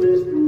Christmas.